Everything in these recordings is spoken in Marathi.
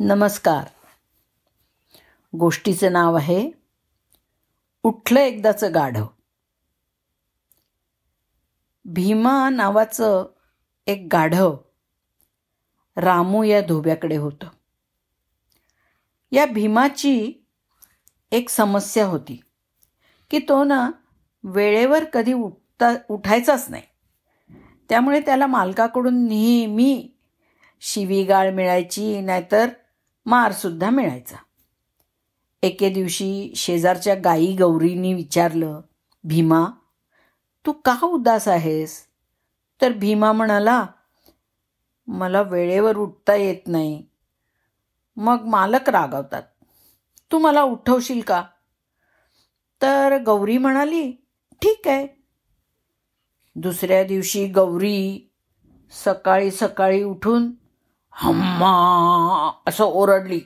नमस्कार. गोष्टीचं नाव आहे उठलं एकदाचं गाढव. भीमा नावाचं एक गाढव रामू या धोब्याकडे होतं. या भीमाची एक समस्या होती की तो ना वेळेवर कधी उठता उठायचाच नाही. त्यामुळे त्याला मालकाकडून नेहमी शिवीगाळ मिळायची नाहीतर मारसुद्धा मिळायचा. एके दिवशी शेजारच्या गाई गौरीनी विचारलं भीमा तू का उदास आहेस? तर भीमा म्हणाला मला वेळेवर उठता येत नाही. मग मालक रागवतात. तू मला उठवशील का? तर गौरी म्हणाली ठीक आहे. दुसऱ्या दिवशी गौरी सकाळी सकाळी उठून हम्मा असं ओरडली.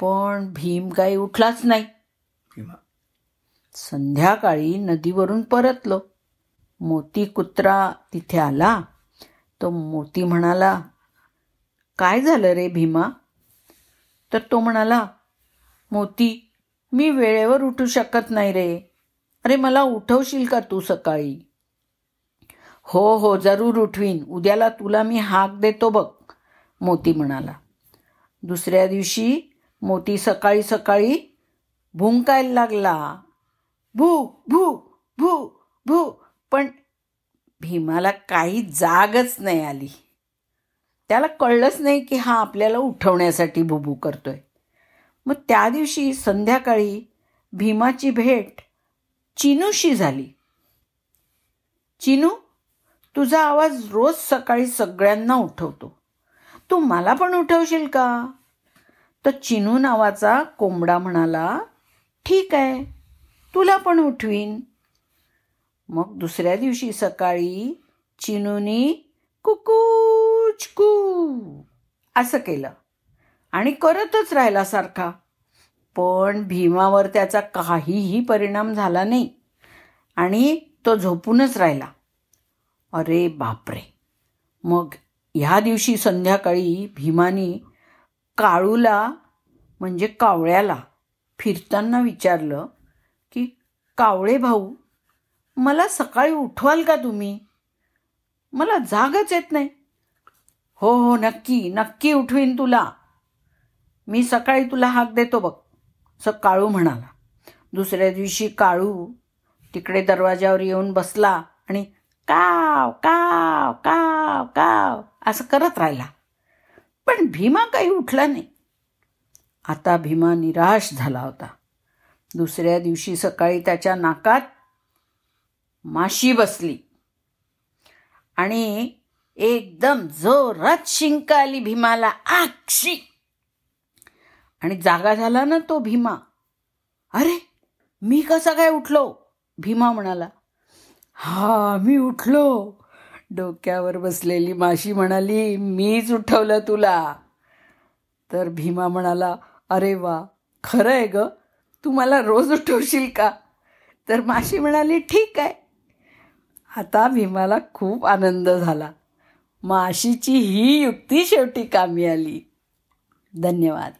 पण भीम काही उठलाच नाही. संध्याकाळी नदीवरून परतलो. मोती कुत्रा तिथे आला. तो मोती म्हणाला काय झालं रे भीमा? तर तो म्हणाला मोती मी वेळेवर उठू शकत नाही रे. अरे मला उठवशील का तू सकाळी? हो हो जरूर उठवीन. उद्याला तुला मी हाक देतो बघ मोती म्हणाला. दुसऱ्या दिवशी मोती सकाळी सकाळी भुंकायला लागला. भू भू भू भू पण भीमाला काही जागच नाही आली. त्याला कळलंच नाही की हा आपल्याला उठवण्यासाठी भुभू करतोय. मग त्या दिवशी संध्याकाळी भीमाची भेट चिनूशी झाली. चिनू तुझा आवाज रोज सकाळी सगळ्यांना उठवतो. तू मला पण उठवशील का? तर चिनू नावाचा कोंबडा म्हणाला ठीक आहे तुला पण उठवीन. मग दुसऱ्या दिवशी सकाळी चिनूनी कुकूच कू असं केलं. आणि करतच राहिला सारखा. पण भीमावर त्याचा काहीही परिणाम झाला नाही. आणि तो झोपूनच राहिला. अरे बापरे. मग ह्या दिवशी संध्याकाळी भीमानी काळूला म्हणजे कावळ्याला फिरताना विचारलं की कावळे भाऊ मला सकाळी उठवाल का तुम्ही? मला जागच येत नाही. हो हो नक्की नक्की उठवीन तुला. मी सकाळी तुला हाक देतो बघ असं काळू म्हणाला. दुसऱ्या दिवशी काळू तिकडे दरवाजावर येऊन बसला आणि काव काव काव काव असं करत राहिला. पण भीमा काही उठला नाही. आता भीमा निराश झाला होता. दुसऱ्या दिवशी सकाळी त्याच्या नाकात माशी बसली. आणि एकदम जोरात शिंक आली भीमाला आक्षी आणि जागा झाला ना तो भीमा. अरे मी कसा काय उठलो? भीमा म्हणाला. हा मी उठलो. डोक्यावर बसलेली माशी म्हणाली मीच उठवलं तुला. तर भीमा म्हणाला अरे वा खरं आहे ग. तू मला रोज उठवशील का? तर माशी म्हणाली ठीक आहे. आता भीमाला खूप आनंद झाला. माशीची ही युक्ती शेवटी कामी आली. धन्यवाद.